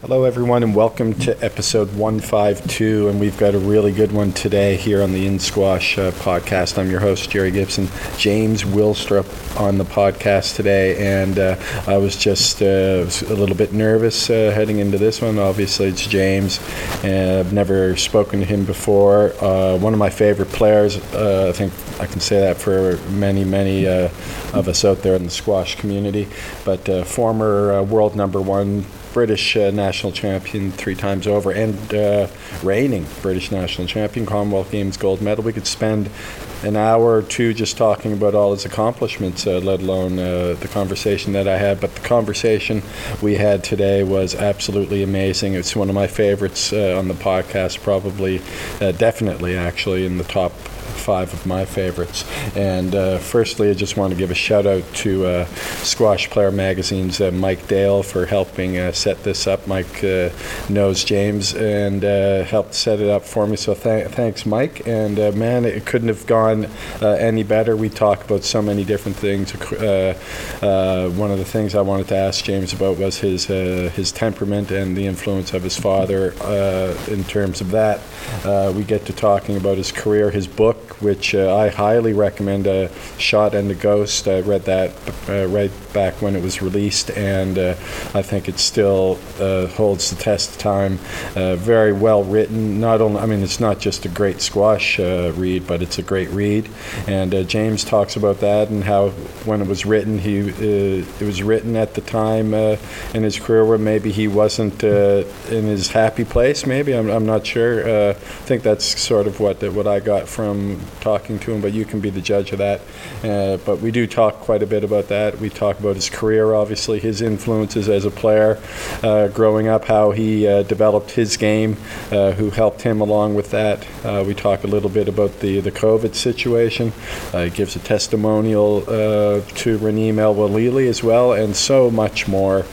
Hello, everyone, and welcome to episode 152. And we've got a really good one today here on the In Squash uh, podcast. I'm your host, Jerry Gibson. James Willstrop on the podcast today. And uh, I was just uh, a little bit nervous uh, heading into this one. Obviously, it's James. And I've never spoken to him before. Uh, one of my favorite players. Uh, I think I can say that for many, many of us out there in the squash community. But former world number one British uh, national champion three times over and uh, reigning British national champion, Commonwealth Games gold medal. We could spend an hour or two just talking about all his accomplishments, uh, let alone uh, the conversation that I had. But the conversation we had today was absolutely amazing. It's one of my favorites uh, on the podcast, probably, uh, definitely, actually, in the top five of my favorites. And uh, firstly, I just want to give a shout out to uh, Squash Player Magazine's uh, Mike Dale for helping uh, set this up. Mike uh, knows James and uh, helped set it up for me. So th- thanks, Mike. And man, it couldn't have gone any better. We talk about so many different things. one of the things I wanted to ask James about was his his temperament and the influence of his father in terms of that. we get to talking about his career, his book, which uh, I highly recommend. Uh, Shot and the Ghost. I read that uh, right back when it was released, and uh, I think it still uh, holds the test of time. Uh, very well written. Not only, I mean, it's not just a great squash read, but it's a great read. And James talks about that and how when it was written, he it was written at the time in his career where maybe he wasn't in his happy place. Maybe I'm, I'm not sure. I think that's sort of what what I got from talking to him, but you can be the judge of that. Uh, but we do talk quite a bit about that. We talk about his career, obviously, his influences as a player, uh, growing up, how he uh, developed his game, uh, who helped him along with that. Uh, we talk a little bit about the, the COVID situation. He gives a testimonial to Raneem El Welily as well, and so much more.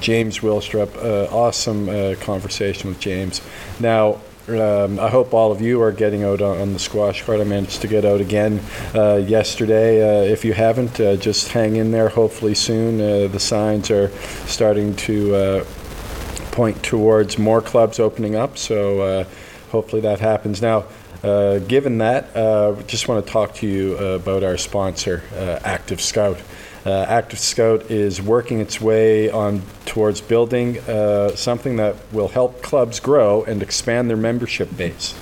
James Willstrop, awesome conversation with James. Now, um, I hope all of you are getting out on, the squash court. I managed to get out again uh, yesterday. Uh, if you haven't, uh, just hang in there. Hopefully, soon uh, the signs are starting to uh, point towards more clubs opening up. So, uh, hopefully, that happens. Now, given that, just want to talk to you about our sponsor, Active Scout. Uh, Active Scout is working its way on towards building uh, something that will help clubs grow and expand their membership base.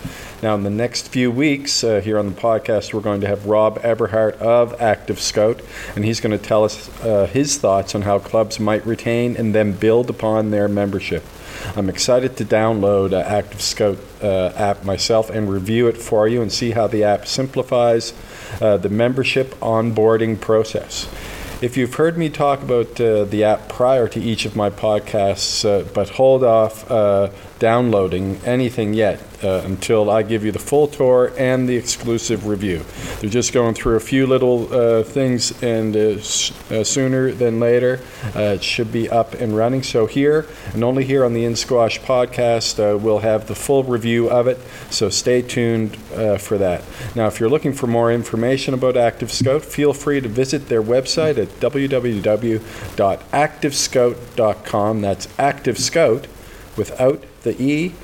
Now, in the next few weeks uh, here on the podcast, we're going to have Rob Eberhart of Active Scout, and he's going to tell us uh, his thoughts on how clubs might retain and then build upon their membership. I'm excited to download uh, Active Scout uh, app myself and review it for you and see how the app simplifies uh, the membership onboarding process. If you've heard me talk about uh, the app prior to each of my podcasts, uh, but hold off uh, downloading anything yet uh, until I give you the full tour and the exclusive review. They're just going through a few little uh, things, and uh, uh sooner than later, uh, it should be up and running. So, here, and only here on the In Squash podcast, we'll have the full review of it. So, stay tuned for that. Now, if you're looking for more information about Active Scout, feel free to visit their website at www.activescout.com. That's Active Scout without the E.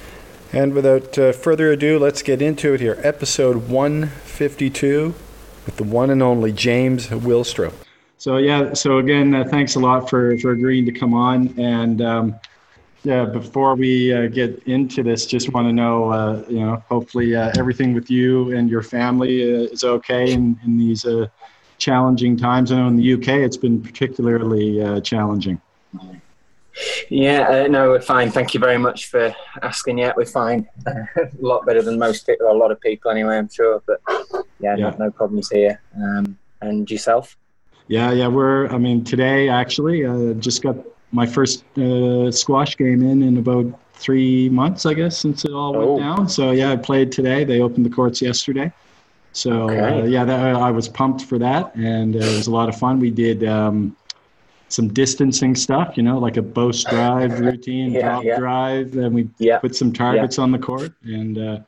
And without uh, further ado, let's get into it here. Episode 152 with the one and only James Willstrop. So, yeah, so again, uh, thanks a lot for, for agreeing to come on. And um, yeah, before we uh, get into this, just want to know, uh, you know, hopefully uh, everything with you and your family uh, is okay in, in these challenging times. I know in the UK it's been particularly challenging. Yeah, uh, no, we're fine. Thank you very much for asking. Yeah, we're fine. a lot better than most people, a lot of people anyway, I'm sure. But yeah, yeah. No, no, problems here. Um, and yourself? Yeah, yeah, we're, I mean, today actually, uh, just got my first uh, squash game in in about three months, I guess, since it all oh. went down. So yeah, I played today. They opened the courts yesterday. So okay. uh, yeah, that, I was pumped for that, and uh, it was a lot of fun. We did um, some distancing stuff, you know, like a boast drive routine, yeah, drop yeah. drive, and we yeah. put some targets on the court, and uh,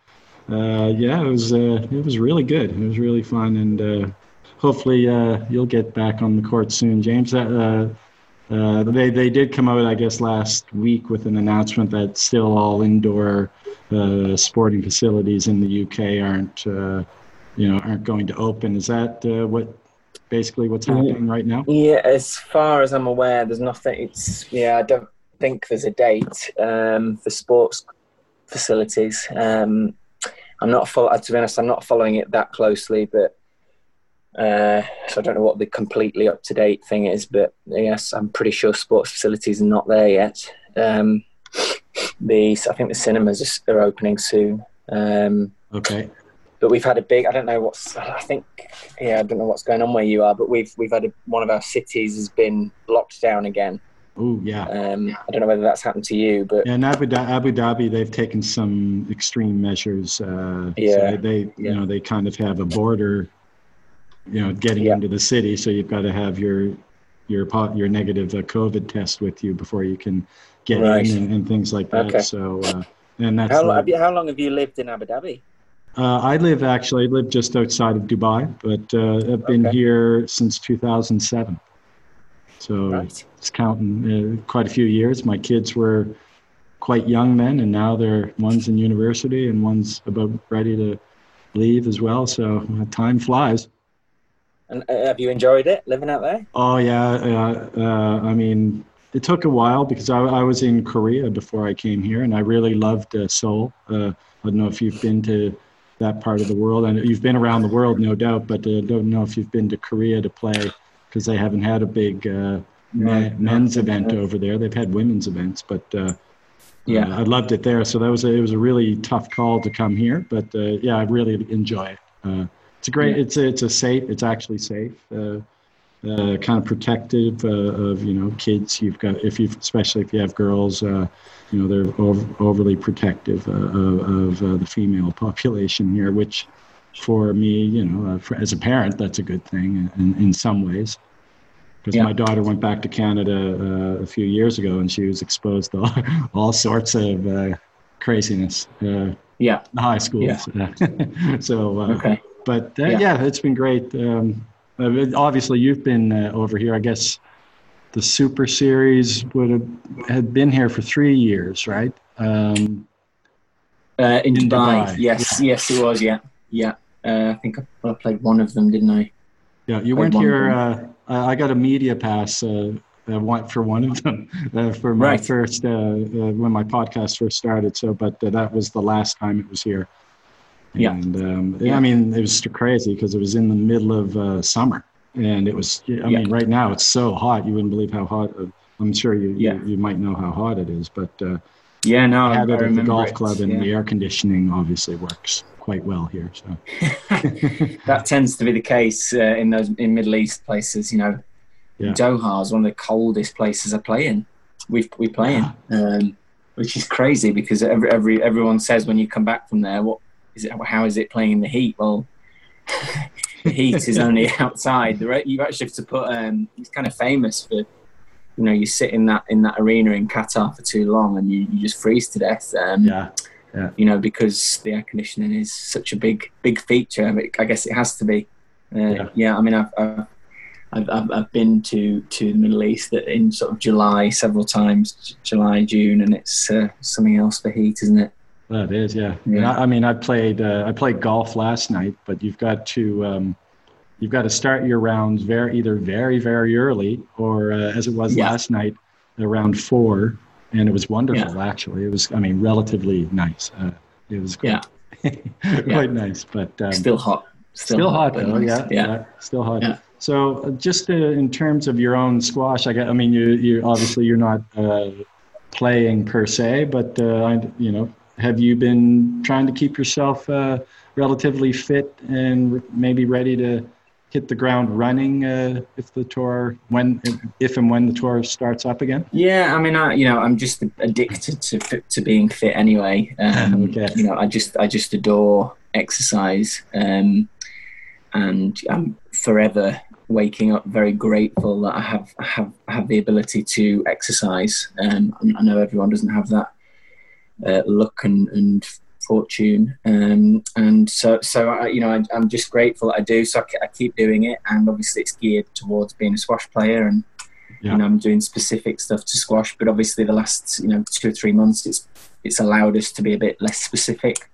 uh, yeah, it was uh, it was really good. It was really fun, and uh, hopefully uh, you'll get back on the court soon, James. Uh, uh, they they did come out, I guess, last week with an announcement that still all indoor uh, sporting facilities in the UK aren't, uh, you know, aren't going to open. Is that uh, what basically what's happening right now? Yeah, as far as I'm aware, there's nothing. It's yeah, I don't think there's a date um, for sports facilities. Um, I'm not follow- to be honest, I'm not following it that closely, but uh, so I don't know what the completely up to date thing is, but yes, I'm pretty sure sports facilities are not there yet. Um, the I think the cinemas are opening soon. Um, okay. But we've had a big. I don't know what's. I think. Yeah, I don't know what's going on where you are, but we've we've had a, one of our cities has been locked down again. Oh yeah. Um, I don't know whether that's happened to you, but yeah, in Abu, Dhabi, Abu Dhabi they've taken some extreme measures. Uh, yeah. So they, you yeah. know, they kind of have a border you know, getting Yeah. into the city. So you've got to have your your your negative uh, COVID test with you before you can get Right. in and, and things like that. Okay. So uh, and that's how, have you, how long have you lived in Abu Dhabi? Uh, I live actually I live just outside of Dubai, but uh, I've been Okay. here since 2007. So Right. it's counting uh, quite a few years. My kids were quite young then, and now they're one's in university and one's about ready to leave as well. So uh, time flies. And uh, have you enjoyed it living out there? Oh yeah, uh, uh, I mean, it took a while because I, I was in Korea before I came here, and I really loved uh, Seoul. Uh, I don't know if you've been to that part of the world, and you've been around the world, no doubt, but uh, don't know if you've been to Korea to play because they haven't had a big uh, men, men's event over there. They've had women's events, but uh, Yeah. uh, I loved it there. So that was a, it was a really tough call to come here, but uh, yeah, I really enjoy it. Uh, it's a great. Yeah. It's a, it's a safe. It's actually safe. Uh, kind of protective uh, of you know kids. You've got if you especially if you have girls. Uh, you know they're over, overly protective uh, of, of uh, the female population here, which for me, you know, uh, for, as a parent, that's a good thing in, in some ways. Because Yeah. my daughter went back to Canada uh, a few years ago, and she was exposed to all, all sorts of uh, craziness. Uh, Yeah. high schools. so, uh, Okay. but uh, Yeah. yeah. it's been great. Um, obviously, you've been uh, over here. I guess the Super Series would have had been here for three years, right? Um, Uh, in, In Dubai. Dubai, Yes. Yes, it was. Yeah. Yeah. Uh, I think I, played one of them, didn't I? yeah, you weren't here. Uh, I I got a media pass. Uh, uh, for one of them uh, for my Right. first uh, uh, when my podcast first started. So, but uh, that was the last time it was here. Yeah. And um, Yeah. I mean, it was crazy because it was in the middle of uh, summer, and it was. I Yeah. mean, right now it's so hot. You wouldn't believe how hot. Uh, I'm sure you, Yeah. you you might know how hot it is, but uh, Yeah. No. I had it at the golf it, club, and yeah. the air conditioning obviously works quite well here. So that tends to be the case uh, in those in Middle East places. You know, Yeah. Doha is one of the coldest places I play in. We we play in, um, which is crazy because every, every everyone says when you come back from there, what is it? How is it playing in the heat? Well, the heat is only outside. The you actually have to put. Um, it's kind of famous for. You know, you sit in that in that arena in Qatar for too long, and you, you just freeze to death. Um, yeah, you know, because the air conditioning is such a big, big feature. I guess it has to be. Uh, Yeah. yeah. I mean, I've, I've, I've, I've- I've been to, to the Middle East in sort of July several times, July, June, and it's uh, something else for heat, isn't it? That is yeah. Yeah. I, I mean, I played uh, I played golf last night, but you've got to um, you've got to start your rounds very either very very early or uh, as it was Yeah. last night around four, and it was wonderful actually. It was I mean relatively nice. Uh, it was Yeah. quite, quite nice, but um, Still hot. still, hot but though. nice. Yeah, yeah. still hot. Yeah. So uh, just uh, in terms of your own squash, I, got, I mean, you you obviously you're not uh, playing per se, but uh, I, you know, have you been trying to keep yourself uh, relatively fit and maybe ready to hit the ground running uh, if the tour when if and when the tour starts up again? Yeah, I mean, I you know, I'm just addicted to to being fit anyway. Um, Okay. You know, I just I just adore exercise, um, and I'm forever waking up very grateful that I have I have I have the ability to exercise. Um, I know everyone doesn't have that uh, luck and, and fortune, um, and so so I, you know I, I'm just grateful that I do. So I, I keep doing it, and obviously it's geared towards being a squash player and yeah. you know I'm doing specific stuff to squash. But obviously, the last you know two or three months, it's it's allowed us to be a bit less specific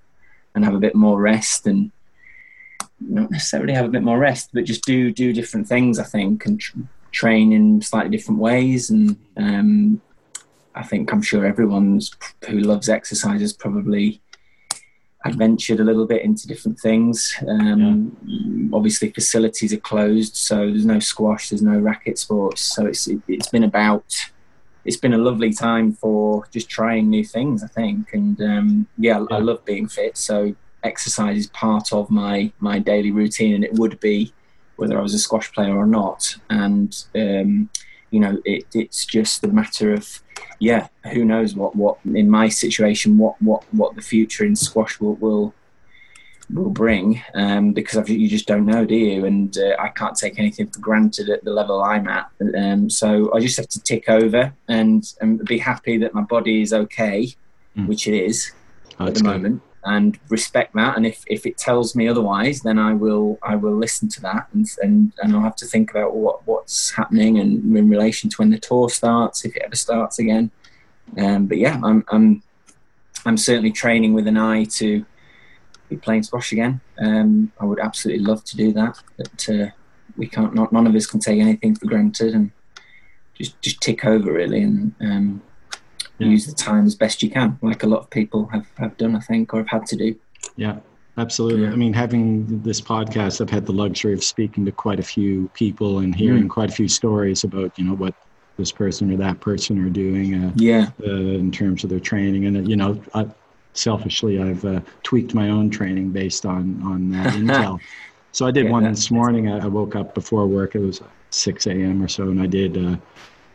and have a bit more rest and not necessarily have a bit more rest, but just do do different things. I think and tr- train in slightly different ways. And um, I think I'm sure everyone's who loves exercise has probably adventured a little bit into different things. Um, yeah. Obviously, facilities are closed, so there's no squash, there's no racket sports. So it's it, it's been about it's been a lovely time for just trying new things. I think, and um, yeah, yeah, I love being fit. So exercise is part of my my daily routine, and it would be whether I was a squash player or not. And um, you know, it, it's just a matter of yeah, who knows what what in my situation what what what the future in squash will will will bring um, because you just don't know, do you? And uh, I can't take anything for granted at the level I'm at. Um, so I just have to tick over and, and be happy that my body is okay, mm. which it is oh, at the good. moment and respect that. And if, if it tells me otherwise, then I will I will listen to that and and, and I'll have to think about what what's happening and in relation to when the tour starts, if it ever starts again. Um, but yeah, I'm I'm I'm certainly training with an eye to be playing squash again. Um, I would absolutely love to do that, but uh, we can't. Not none of us can take anything for granted and just just tick over really and um, yeah. use the time as best you can, like a lot of people have, have done, I think, or have had to do. Yeah, absolutely. Yeah. I mean, having this podcast, I've had the luxury of speaking to quite a few people and hearing mm. quite a few stories about, you know, what this person or that person are doing. Uh, yeah. Uh, in terms of their training, and uh, you know, I, selfishly, I've uh, tweaked my own training based on on that intel. So I did yeah, one this morning. I, I, woke up before work. It was 6 a.m. or so, and I did uh,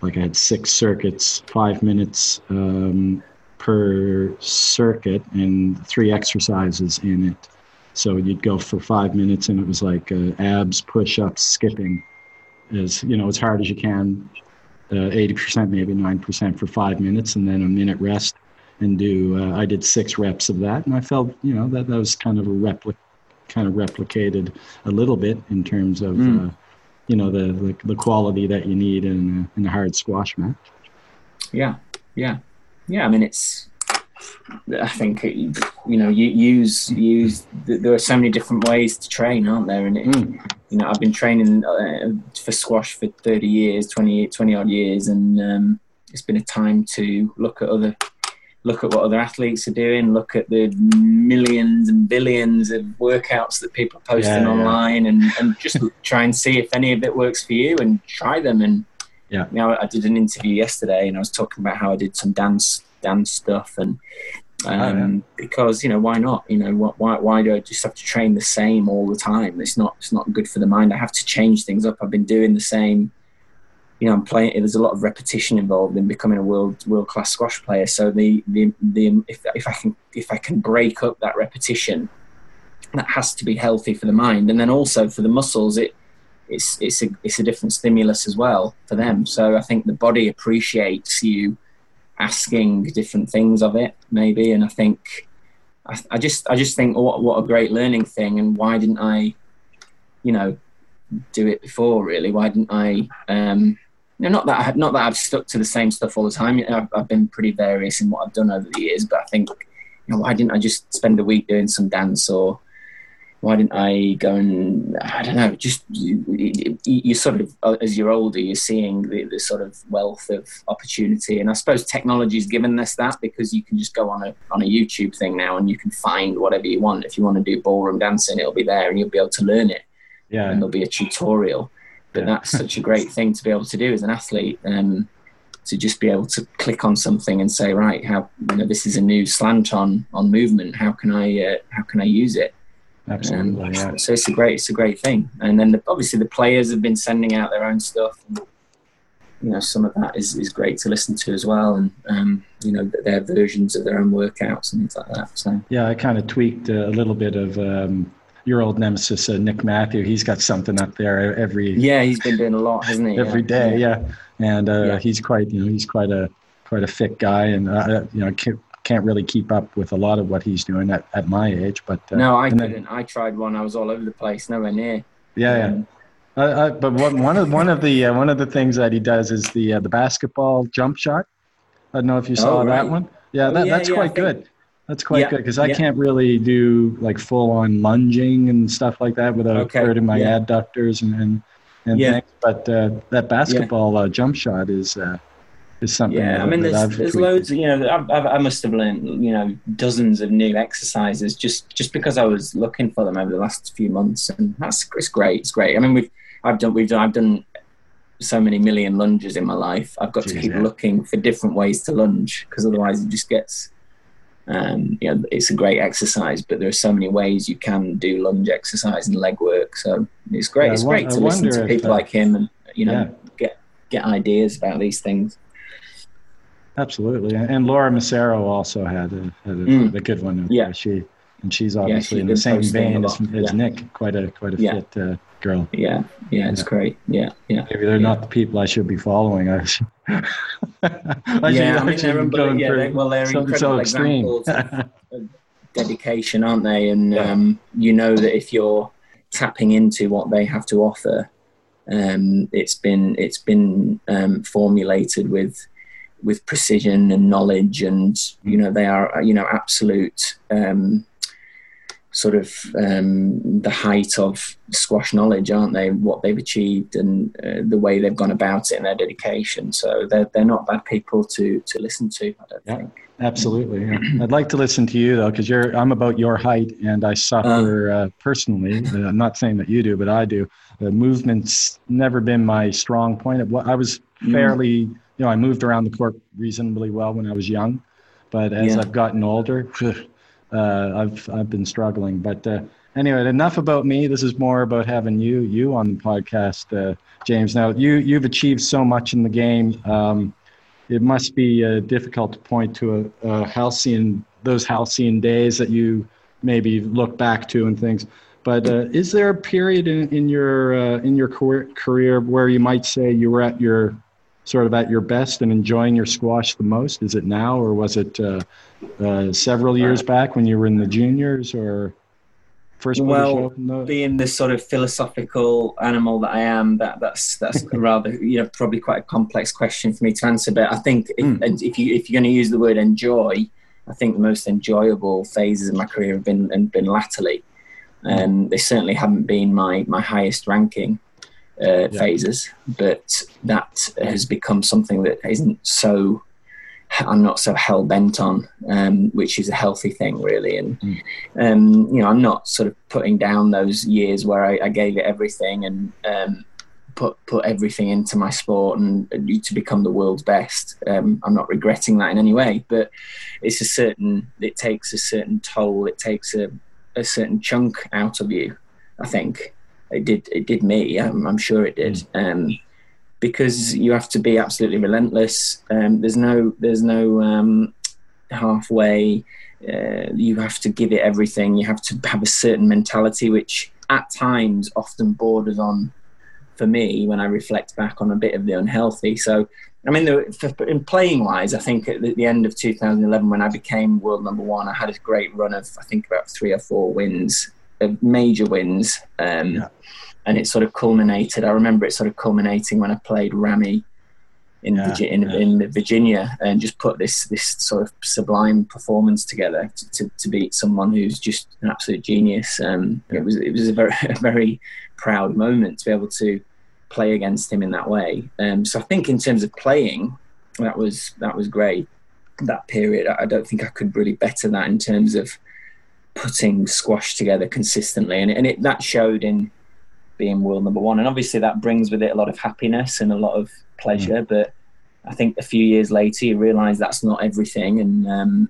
like I had six circuits, five minutes um, per circuit, and three exercises in it. So you'd go for five minutes, and it was like uh, abs, push-ups, skipping, as you know, as hard as you can, uh, eighty percent, maybe nine percent for five minutes, and then a minute rest. And do uh, I did six reps of that, and I felt you know that that was kind of a replic, kind of replicated a little bit in terms of. Mm you know the, the, the quality that you need in in a hard squash match. Yeah, yeah, yeah. I mean, it's. I think you know you use use. There are so many different ways to train, aren't there? And it, mm. you know, I've been training uh, for squash for thirty years, 20, 20 odd years, and um, it's been a time to look at other look at what other athletes are doing, look at the millions and billions of workouts that people are posting yeah, online, yeah. and, and just try and see if any of it works for you and try them. And yeah, you know, I did an interview yesterday, and I was talking about how I did some dance dance stuff, and um, oh, because you know why not? You know why why do I just have to train the same all the time? It's not it's not good for the mind. I have to change things up. I've been doing the same you know, I'm playing. There's a lot of repetition involved in becoming a world world class squash player. So the the the if if I can if I can break up that repetition, that has to be healthy for the mind, and then also for the muscles. It it's it's a it's a different stimulus as well for them. So I think the body appreciates you asking different things of it, maybe. And I think I, I just I just think what what a great learning thing, and why didn't I, you know, do it before? Really, why didn't I? Um, know, not that I have, not that I've stuck to the same stuff all the time. You know, I've, I've, been pretty various in what I've done over the years, but I think, you know, why didn't I just spend a week doing some dance, or why didn't I go and I don't know, just you, you, you sort of as you're older, you're seeing the, the, sort of wealth of opportunity, and I suppose technology's given us that because you can just go on a on a YouTube thing now and you can find whatever you want. If you want to do ballroom dancing, it'll be there, and you'll be able to learn it. Yeah, and there'll be a tutorial but that's such a great thing to be able to do as an athlete. Um, to just be able to click on something and say, right, how you know this is a new slant on on movement. How can I uh, how can I use it? Absolutely. Um, yeah. So it's a great it's a great thing. And then the, obviously the players have been sending out their own stuff. And, you know, some of that is, is great to listen to as well, and um, you know their versions of their own workouts and things like that. So yeah, I kind of tweaked a little bit of um, your old nemesis uh, Nick Matthew. He's got something up there every. Yeah, he's been doing a lot, hasn't he? every yeah. day, yeah. And uh, yeah. he's quite, you know, he's quite a quite a fit guy, and uh, you know, can't, can't really keep up with a lot of what he's doing at, at my age. But uh, no, I couldn't. Then, I tried one. I was all over the place, nowhere near. Yeah, um, Uh, uh, but one, one of one of the uh, one of the things that he does is the uh, the basketball jump shot. I don't know if you saw oh, right. that one. Yeah, that, yeah that's yeah, quite good. That's quite yeah, good because I can't really do like full on lunging and stuff like that without okay, hurting my adductors and and, and things. But uh, that basketball uh, jump shot is is something. Yeah, I mean, there's, there's loads. You know, I've, I've, i must have learned you know dozens of new exercises just just because I was looking for them over the last few months, and that's it's great. It's great. I mean, we've I've done we've done I've done so many million lunges in my life. I've got Jeez, to keep yeah. looking for different ways to lunge because otherwise it just gets. Um, you know, it's a great exercise, but there are so many ways you can do lunge exercise and leg work. So it's great. Yeah, it's great to listen to people like him and you know yeah. get get ideas about these things. Absolutely, and Laura Massaro also had a, had a, mm. a good one. Yeah, she and she's obviously yeah, in the same vein as, as Nick. Quite a quite a fit uh, girl. Yeah, yeah, it's great. Yeah, yeah. Maybe they're yeah. not the people I should be following. I should, I yeah, I mean, they're, going yeah, they, well, they're incredible so examples of, of dedication, aren't they? And yeah. um, you know that if you're tapping into what they have to offer, um, it's been it's been um, formulated with with precision and knowledge, and you know they are you know absolute um, sort of um, the height of squash knowledge, aren't they? What they've achieved and uh, the way they've gone about it and their dedication. So they're they're not bad people to to listen to. I don't yeah, think. Absolutely. Yeah. I'd like to listen to you though, because you're I'm about your height, and I suffer uh, uh, personally. Uh, I'm not saying that you do, but I do. The movement's never been my strong point. I was mm. fairly, mm. you know, I moved around the court reasonably well when I was young, but as yeah. I've gotten older. Uh, I've I've been struggling. But uh, anyway, enough about me. This is more about having you you on the podcast, uh, James. Now you you've achieved so much in the game. Um, it must be uh, difficult to point to a, a, halcyon those halcyon days that you maybe look back to and things. But uh, is there a period in, in your uh, in your career, career where you might say you were at your sort of at your best and enjoying your squash the most? Is it now, or was it uh, uh, several years back when you were in the juniors, or first? Well, being the sort of philosophical animal that I am, that that's that's rather you know probably quite a complex question for me to answer. But I think mm. if, if you if you're going to use the word enjoy, I think the most enjoyable phases of my career have been and been latterly. and hmm. Um, they certainly haven't been my my highest ranking uh, yeah. phases, but that has become something that isn't so. I'm not so hell bent on, um, which is a healthy thing, really. And mm. um, you know, I'm not sort of putting down those years where I, I gave it everything and um, put put everything into my sport and, and to become the world's best. Um, I'm not regretting that in any way, but it's a certain. It takes a certain toll. It takes a, a certain chunk out of you. I think it did it did me. I'm, I'm sure it did. Mm. Um, because you have to be absolutely relentless. Um, there's no there's no um, halfway. Uh, you have to give it everything. You have to have a certain mentality, which at times often borders on, for me, when I reflect back on a bit of the unhealthy. So, I mean, in playing wise, I think at the, the end of 2011, when I became world number one, I had a great run of I think about three or four wins major wins. Um, yeah. And it sort of culminated. I remember it sort of culminating when I played Ramy in, yeah, Virgi- in, yeah. in, Virginia and just put this this sort of sublime performance together to, to, to beat someone who's just an absolute genius. Um, It was it was a very a very proud moment to be able to play against him in that way. Um, so I think in terms of playing, that was that was great. That period, I don't think I could really better that in terms of putting squash together consistently, and, and it, that showed in being world number one. And obviously, that brings with it a lot of happiness and a lot of pleasure. Mm. But I think a few years later, you realise that's not everything, and um,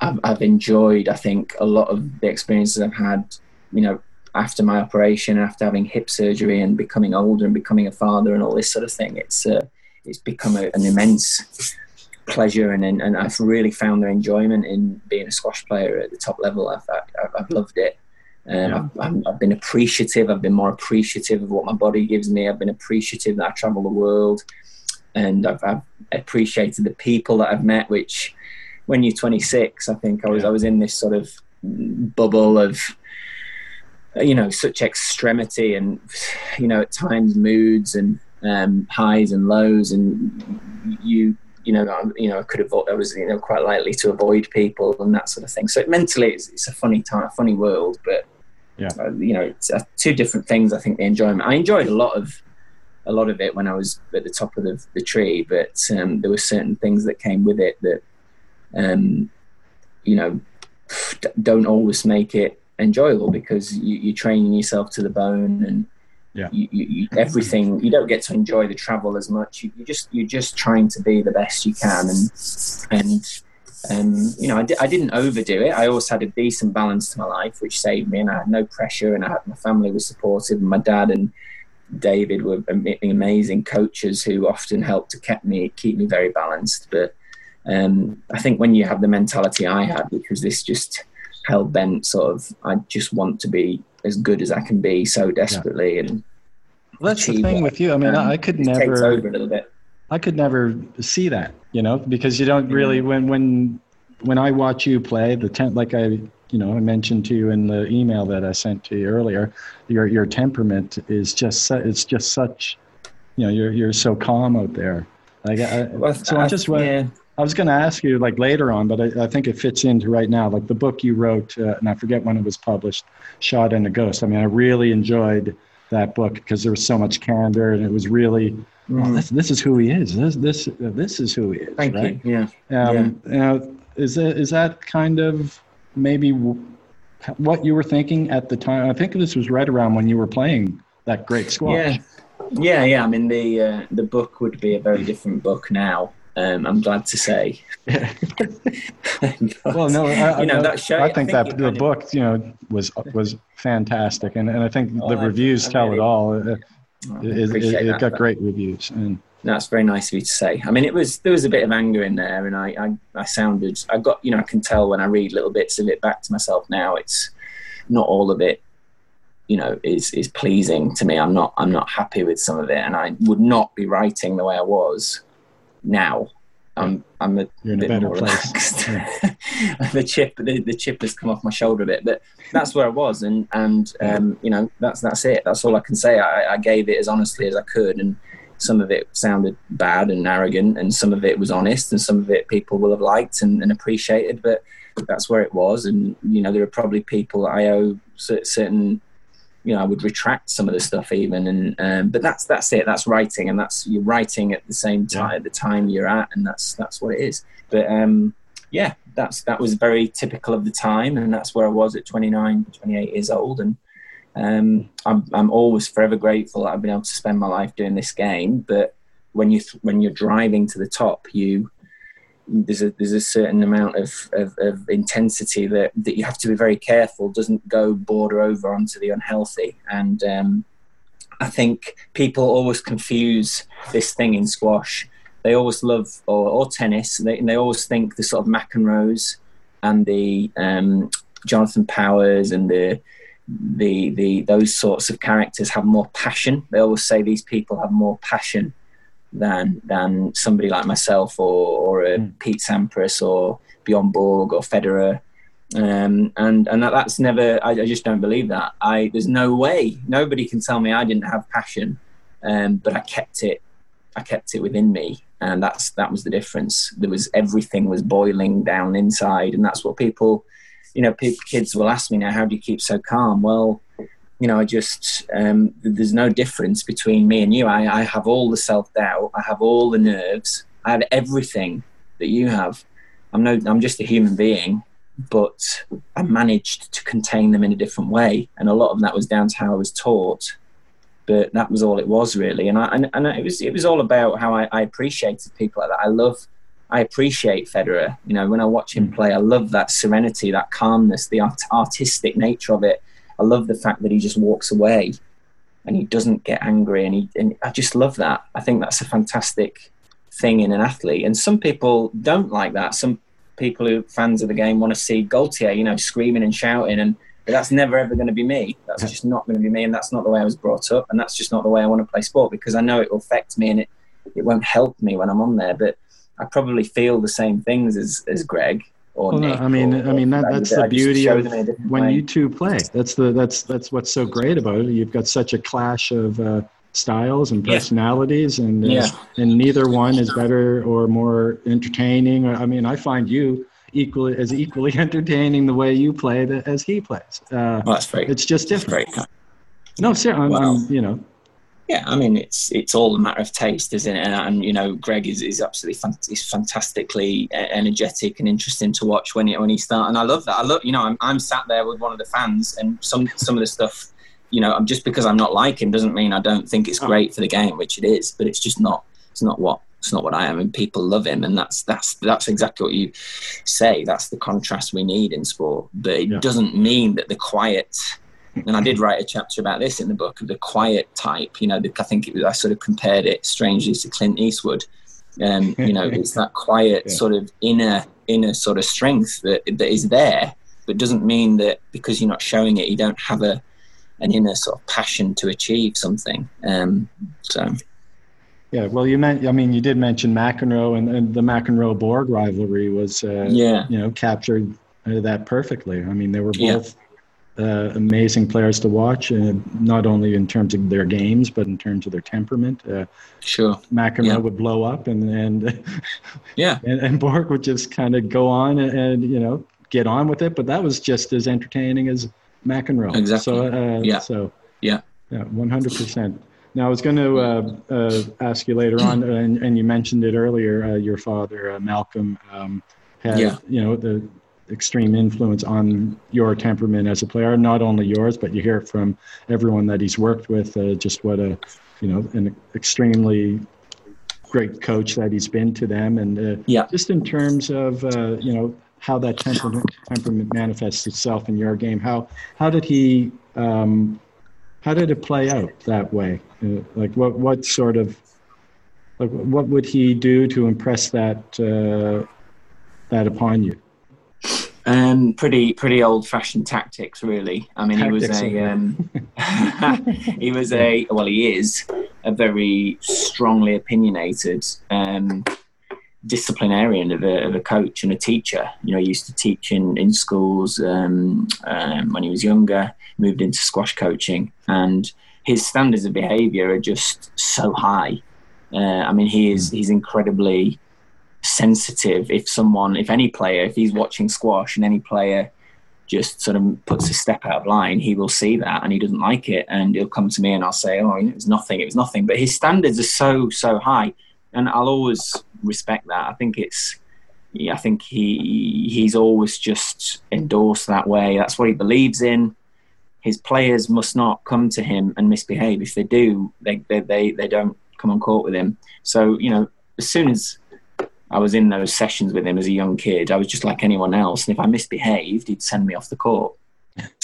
I've, I've enjoyed. I think a lot of the experiences I've had. You know, after my operation, after having hip surgery and becoming older and becoming a father and all this sort of thing, it's uh, it's become a, an immense pleasure and, and I've really found the enjoyment in being a squash player at the top level. I've, I've, I've loved it. Um, yeah. I've, I've, been appreciative. I've been more appreciative of what my body gives me. I've been appreciative that I travel the world, and I've, I've appreciated the people that I've met. Which, when you're 26, I think I was yeah. I was in this sort of bubble of you know such extremity and you know at times moods and um, highs and lows and you you know you know I could have I was you know quite likely to avoid people and that sort of thing. So mentally it's, it's a funny time funny world but yeah. uh, you know it's uh, two different things I think the enjoyment. I enjoyed a lot of a lot of it when I was at the top of the, the tree but um, there were certain things that came with it that um, you know don't always make it enjoyable because you, you're training yourself to the bone and yeah. You, you, everything you don't get to enjoy the travel as much. You, you, just you're just trying to be the best you can, and and um, you know I, di- I didn't overdo it. I always had a decent balance to my life, which saved me, and I had no pressure, and I had my family was supportive, and my dad and David were amazing coaches who often helped to keep me keep me very balanced. But um, I think when you have the mentality I had, which was this just hell bent sort of, I just want to be as good as I can be so desperately. Yeah. And well, that's the thing with you. I mean, um, I could never. over a little bit. I could never see that, you know, because you don't really when when when I watch you play the tent like I you know I mentioned to you in the email that I sent to you earlier, your your temperament is just it's just such, you know, you're you're so calm out there. Like I, well, so I, I just went. Yeah. I was going to ask you like later on, but I, I, think it fits into right now. Like the book you wrote, uh, and I forget when it was published, "Shot and a Ghost." I mean, I really enjoyed that book because there was so much candor, and it was really, mm. oh, this, this, is who he is. This this uh, this is who he is. Thank right? you. Yeah. Um, yeah. is that is that kind of maybe what you were thinking at the time? I think this was right around when you were playing that great squash. Yeah. Yeah, yeah. I mean, the uh, the book would be a very different book now. Um, I'm glad to say. well, no, I, you know, that show, I, think I think that the book, you know, was was fantastic, and, and I think oh, the reviews I, tell really, it all. It, it, it, it got great reviews, and that's very nice of you to say. I mean, it was there was a bit of anger in there, and I, I, I sounded, I got, you know, I can tell when I read little bits of it back to myself now. It's not all of it you know is is pleasing to me i'm not i'm not happy with some of it and i would not be writing the way i was now. I'm I'm a You're in bit a better more place. Yeah. the chip the, the chip has come off my shoulder a bit, but that's where I was, and and um, you know that's that's it. That's all I can say. I, I gave it as honestly as I could, and some of it sounded bad and arrogant, and some of it was honest, and some of it people will have liked and, and appreciated. But that's where it was, and you know there are probably people I owe certain you know, I would retract some of the stuff even, and um, but that's that's it. That's writing, and that's you're writing at the same time yeah. at the time you're at, and that's that's what it is. But um, yeah, that's that was very typical of the time, and that's where I was at 29, 28 years old, and um, I'm I'm always forever grateful that I've been able to spend my life doing this game. But when you when you're driving to the top, you there's a there's a certain amount of, of, of, intensity that, that you have to be very careful doesn't go border over onto the unhealthy. And um, I think people always confuse this thing in squash. They always love or, or tennis. They, they always think the sort of McEnroes and the um, Jonathon Powers and the the the those sorts of characters have more passion. They always say these people have more passion than than somebody like myself or, or a mm. Pete Sampras or Bjorn Borg or Federer. Um, and and that, that's never. I, I, just don't believe that. I there's no way. Nobody can tell me I didn't have passion, um, but I kept it. I kept it within me, and that's that was the difference. There was everything was boiling down inside, and that's what people, you know, people, kids will ask me now, how do you keep so calm? Well, you know, I just um, there's no difference between me and you. I, I have all the self doubt. I have all the nerves. I have everything that you have. I'm no, I'm just a human being, but I managed to contain them in a different way, and a lot of that was down to how I was taught. But that was all it was really, and I and, and it was it was all about how I, I appreciated people like that. I love I appreciate Federer. You know, when I watch him play, I love that serenity, that calmness, the art- artistic nature of it. I love the fact that he just walks away and he doesn't get angry, and he and I just love that. I think that's a fantastic thing in an athlete, and some people don't like that. Some people who fans of the game want to see Gaultier, you know, screaming and shouting, and but that's never ever going to be me. That's just not going to be me, and that's not the way I was brought up, and that's just not the way I want to play sport because I know it will affect me and it it won't help me when I'm on there. But I probably feel the same things as as Greg, well. I mean, or, I mean that, that's the beauty of when way. you two play. That's the that's that's what's so great about it. You've got such a clash of uh, styles and personalities, yeah. and uh, yeah. and neither one is better or more entertaining. I mean, I find you equally as equally entertaining the way you play as he plays. Uh, well, that's very. It's just different. No, seriously, well, you know. Yeah, I mean it's it's all a matter of taste, isn't it? And, and you know, Greg is, is absolutely fan- he's fantastically energetic and interesting to watch when he when he starts. And I love that. I love you know I'm I'm sat there with one of the fans, and some some of the stuff, you know, I'm just because I'm not like him doesn't mean I don't think it's great for the game, which it is. But it's just not it's not what it's not what I am, and people love him, and that's that's that's exactly what you say. That's the contrast we need in sport. But it yeah. doesn't mean that the quiet and I did write a chapter about this in the book of the quiet type. You know, I think was, I sort of compared it strangely to Clint Eastwood. Um, you know, it's that quiet yeah. sort of inner inner sort of strength that that is there, but doesn't mean that because you're not showing it, you don't have a an inner sort of passion to achieve something. Um, so. Yeah, well, you meant. I mean, you did mention McEnroe, and, and the McEnroe Borg rivalry was, uh, yeah, you know, captured uh, that perfectly. I mean, they were both uh, amazing players to watch, uh, not only in terms of their games, but in terms of their temperament. Uh, sure. McEnroe yeah. would blow up, and and yeah, and, and Borg would just kind of go on and, and, you know get on with it. But that was just as entertaining as McEnroe. Exactly. So uh, yeah. So yeah. Yeah, one hundred percent. Now I was going to uh, uh, ask you later on, and, and you mentioned it earlier. your father, Malcolm, um, had yeah. you know the extreme influence on your temperament as a player, not only yours, but you hear from everyone that he's worked with, uh, just what a, you know, an extremely great coach that he's been to them. And uh, yeah. just in terms of, uh, you know, how that temperament, temperament manifests itself in your game, how, how did he, um, how did it play out that way? Uh, like what, what sort of, like what would he do to impress that, uh, that upon you? Um, pretty pretty old fashioned tactics, really. I mean, tactics he was a um, he was a well, he is a very strongly opinionated um, disciplinarian of a, of a coach and a teacher. You know, he used to teach in in schools um, um, when he was younger. Moved into squash coaching, and his standards of behaviour are just so high. Uh, I mean, he is he's incredibly sensitive if someone, if any player, if he's watching squash and any player just sort of puts a step out of line, he will see that and he doesn't like it. And he'll come to me and I'll say, Oh, it was nothing, it was nothing. But his standards are so, so high. And I'll always respect that. I think it's, I think he he's always just endorsed that way. That's what he believes in. His players must not come to him and misbehave. If they do, they they they, they don't come on court with him. So you know, as soon as I was in those sessions with him as a young kid. I was just like anyone else. And if I misbehaved, he'd send me off the court.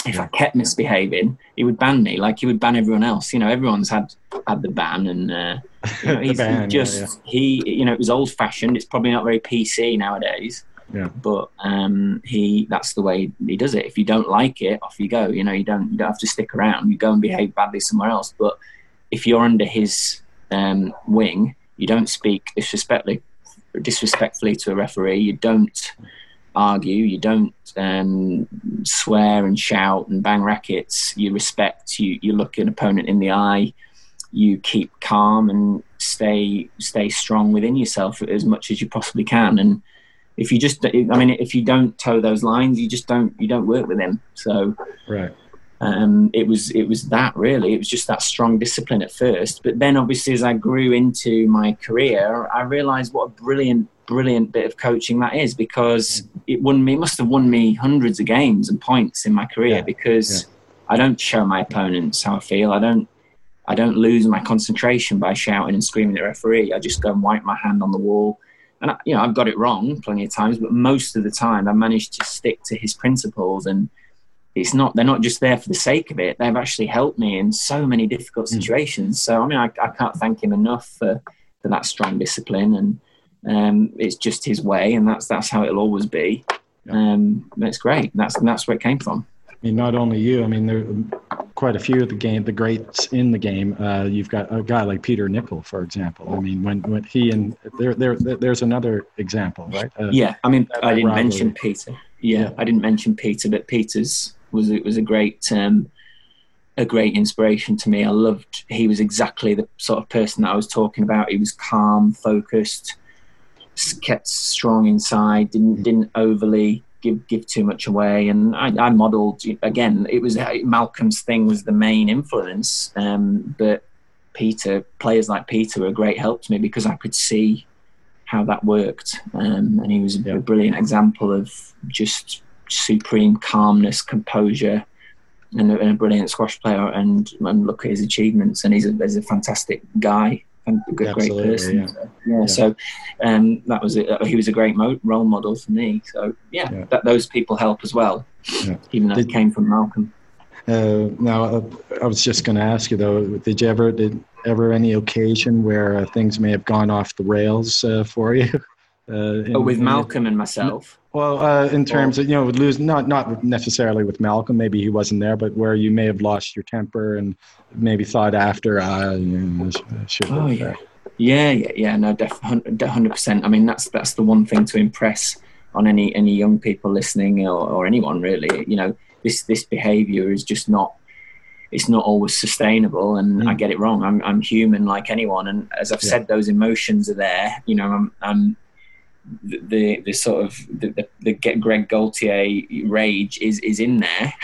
If I kept misbehaving, he would ban me like he would ban everyone else. You know, everyone's had had the ban, and uh, you know, he's ban, just yeah, yeah. he. You know, it was old fashioned. It's probably not very PC nowadays. Yeah. But um, he that's the way he does it. If you don't like it, off you go. You know, you don't you don't have to stick around. You go and behave badly somewhere else. But if you're under his um, wing, you don't speak disrespectfully disrespectfully to a referee. You don't argue. You don't um, swear and shout and bang rackets. You respect. You you look an opponent in the eye. You keep calm and stay stay strong within yourself as much as you possibly can. And if you just, I mean, if you don't toe those lines, you just don't you don't work with him. So right. Um, it was it was that really. It was just that strong discipline at first, but then obviously as I grew into my career, I realised what a brilliant brilliant bit of coaching that is because it won me must have won me hundreds of games and points in my career yeah. because yeah. I don't show my opponents how I feel. I don't I don't lose my concentration by shouting and screaming at the referee. I just go and wipe my hand on the wall. And I, you know I've got it wrong plenty of times, but most of the time I managed to stick to his principles and it's not they're not just there for the sake of it they've actually helped me in so many difficult hmm. situations mm. so i mean I, I, can't thank him enough for, for that strong discipline and um, it's just his way and that's that's how it'll always be yeah. um, it's great that's that's where it came from I mean, not only you. I mean, there are quite a few of the game, the greats in the game. Uh, you've got a guy like Peter Nicol, for example. I mean, when, when he and there, there, there's another example, right? Uh, yeah, I mean, I didn't rivalry. mention Peter. Yeah, yeah, I didn't mention Peter, but Peter's was it was a great. Um, a great inspiration to me. I loved he was exactly the sort of person that I was talking about. He was calm, focused, kept strong inside, didn't didn't overly give give too much away. And I, I modelled again. It was Malcolm's thing was the main influence, um, but Peter players like Peter were a great help to me because I could see how that worked, um, and he was yeah. a brilliant example of just supreme calmness, composure. And a, and a brilliant squash player, and, and look at his achievements. And he's a, he's a fantastic guy and a good, great person. Yeah. So, yeah, yeah, So um, that was it. He was a great mo- role model for me. So yeah, yeah. That, those people help as well. Even though did, it came from Malcolm. Uh, now, uh, I was just going to ask you though. Did you ever did ever any occasion where uh, things may have gone off the rails uh, for you? Uh, in, oh, with Malcolm and myself. Well, uh, in terms of you know, lose not not necessarily with Malcolm, maybe he wasn't there, but where you may have lost your temper and maybe thought after, uh, you know, should oh, yeah. yeah, yeah, yeah, no, definitely, hundred percent. I mean, that's that's the one thing to impress on any any young people listening or, or anyone really. You know, this this behaviour is just not it's not always sustainable and mm. I get it wrong. I'm, I'm human like anyone. And as I've yeah. said, those emotions are there, you know, I'm, I'm the the sort of the, the, the get Greg Gaultier rage is is in there,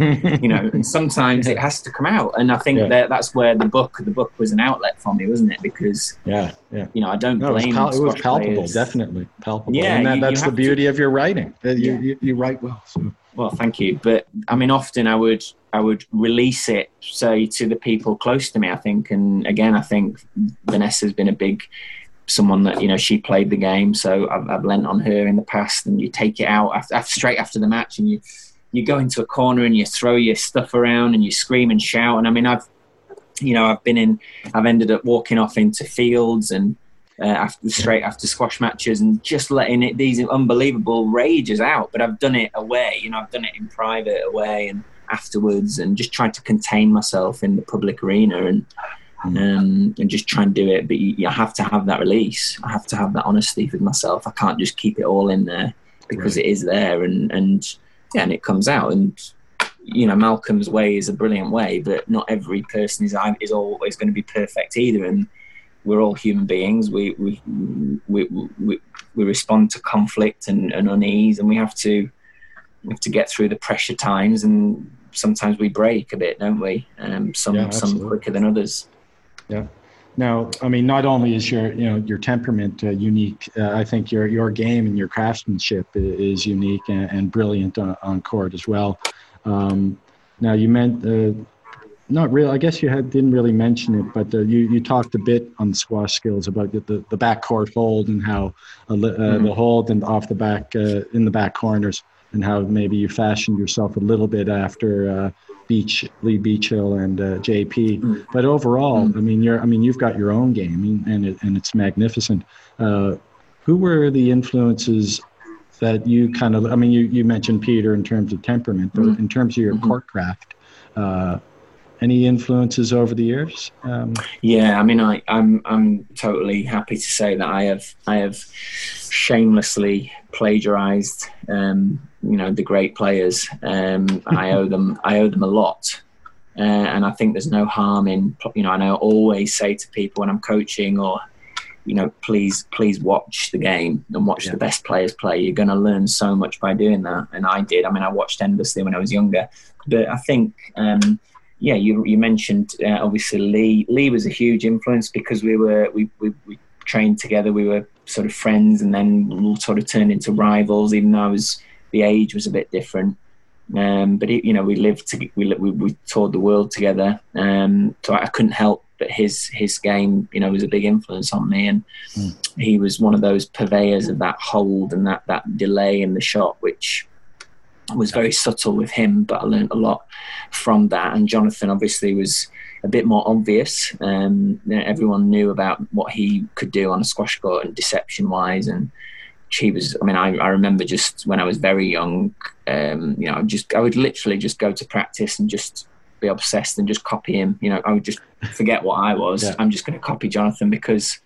you know, and sometimes it has to come out. And I think yeah. that that's where the book the book was an outlet for me, wasn't it? Because yeah, yeah, you know, I don't no, blame. It was, pal- it was palpable, players. definitely palpable. Yeah, and that, you, that's you the beauty to, of your writing. You, yeah. you, you write well. So. Well, thank you. But I mean, often I would I would release it, say, to the people close to me. I think, and again, I think Vanessa's been a big someone that you know she played the game, so I've, I've lent on her in the past. And you take it out after, after, straight after the match, and you you go into a corner and you throw your stuff around and you scream and shout. And I mean, I've you know I've been in, I've ended up walking off into fields and. Uh, after straight after squash matches and just letting it these unbelievable rages out but I've done it away you know I've done it in private away and afterwards and just tried to contain myself in the public arena and um, and just try and do it. But you, you, have to have that release. I have to have that honesty with myself. I can't just keep it all in there because right. it is there, and and yeah, and it comes out. And you know, Malcolm's way is a brilliant way, but not every person is is always going to be perfect either. And we're all human beings. We we we we, we respond to conflict and, and unease, and we have to we have to get through the pressure times and sometimes we break a bit, don't we? Um, some yeah, some quicker than others. Yeah. Now, I mean, not only is your you know your temperament uh, unique, uh, I think your your game and your craftsmanship is unique and, and brilliant on, on, court as well. Um, now, you meant uh, not really. I guess you had, didn't really mention it, but uh, you you talked a bit on the squash skills about the the, the backcourt hold and how uh, mm-hmm. the hold and off the back uh, in the back corners and how maybe you fashioned yourself a little bit after Beach, Lee Beachill, and uh, JP. Mm. But overall, mm. I mean, you're, I mean, you've got your own game, and it, and it's magnificent. Uh, who were the influences that you kind of? I mean, you, you mentioned Peter in terms of temperament, but mm. in terms of your mm-hmm. court craft, uh, any influences over the years? Um, yeah, I mean, I, I'm I'm totally happy to say that I have I have shamelessly plagiarized um, you know the great players. Um, I owe them I owe them a lot, uh, and I think there's no harm in you know. And I always say to people when I'm coaching or you know please please watch the game and watch yeah. the best players play. You're going to learn so much by doing that, and I did. I mean, I watched endlessly when I was younger, but I think. Um, yeah, you, you mentioned uh, obviously Lee. Lee was a huge influence because we were we, we, we trained together. We were sort of friends, and then we sort of turned into rivals. Even though I was the age was a bit different. Um, but it, you know, we lived, to, we, we, we toured the world together. Um, so I, couldn't help but his his game, you know, was a big influence on me, and mm. he was one of those purveyors of that hold and that that delay in the shot, which was very subtle with him. But I learned a lot from that. And Jonathon obviously was a bit more obvious. Um, everyone knew about what he could do on a squash court and deception wise, and she was i mean i, I remember just when i was very young um, you know just i would literally just go to practice and just be obsessed and just copy him. You know, I would just forget what I was. Yeah. I'm just going to copy Jonathon because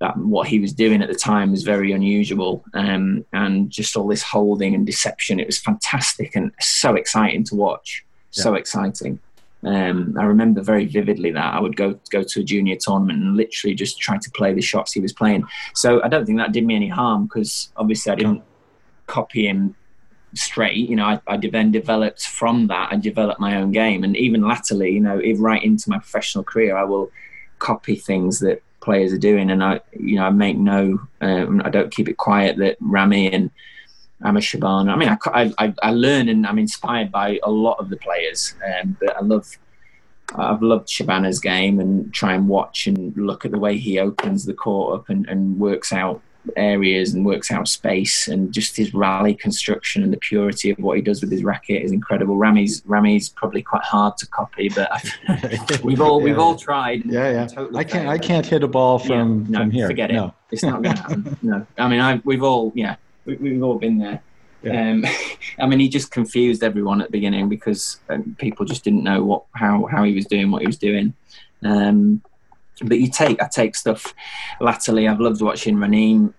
that what he was doing at the time was very unusual, um, and just all this holding and deception. It was fantastic and so exciting to watch. Yeah. So exciting. Um, I remember very vividly that I would go go to a junior tournament and literally just try to play the shots he was playing. So I don't think that did me any harm because obviously I didn't copy him straight. You know, I, I, then developed from that. I developed my own game, and even latterly, you know, right into my professional career, I will copy things that players are doing, and I, you know, I make no, um, I don't keep it quiet that Ramy and Amr Shabana. I mean, I, I, I, learn and I'm inspired by a lot of the players, um, but I love. I've loved Shabana's game and try and watch and look at the way he opens the court up and, and works out areas and works out space and just his rally construction and the purity of what he does with his racket is incredible. Rami's Ramy's probably quite hard to copy, but we've all yeah. we've all tried. Yeah, yeah. Totally I can't I can't hit a ball from yeah, no, from here. Forget it. No. It's not going to happen. no, I mean I we've all yeah we, have all been there. Yeah. Um, I mean, he just confused everyone at the beginning because um, people just didn't know what how how he was doing what he was doing. Um, but you take I take stuff latterly. I've loved watching Raneem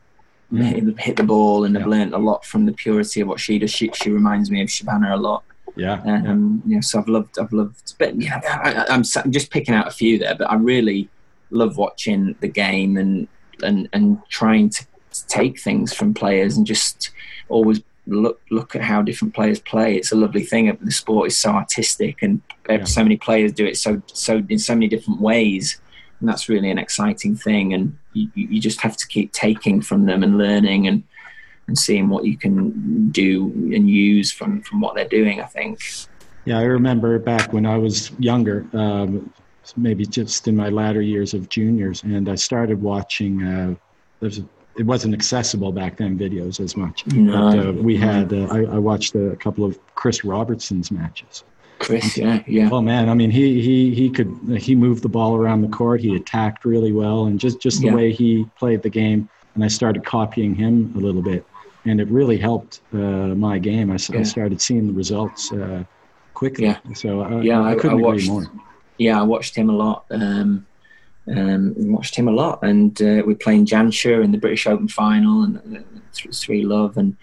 mm. hit, the ball, and yeah. I've learned a lot from the purity of what she does. She, she reminds me of Shabana a lot. Yeah. Um, yeah. so I've loved, I've loved, but yeah, I, I'm, I'm just picking out a few there, but I really love watching the game and and and trying to take things from players and just always look look at how different players play. It's a lovely thing. The sport is so artistic, and yeah. so many players do it so so in so many different ways and that's really an exciting thing. And you, you just have to keep taking from them and learning and and seeing what you can do and use from from what they're doing. I think. Yeah, I remember back when I was younger, um, maybe just in my latter years of juniors, and I started watching. Uh, there's it wasn't accessible back then videos as much. No. But, uh, we had uh, I, I, watched a couple of Chris Robertson's matches, Chris, yeah, yeah. Oh man, I mean, he he he could he moved the ball around the court. He attacked really well, and just just the yeah. way he played the game. And I started copying him a little bit, and it really helped uh, my game. I, yeah. I, started seeing the results uh, quickly. Yeah. So uh, yeah, I, I couldn't I watched, agree more. Yeah, I watched him a lot. Um, um, watched him a lot, and uh, we're playing Jansher in the British Open final, and uh, three love, and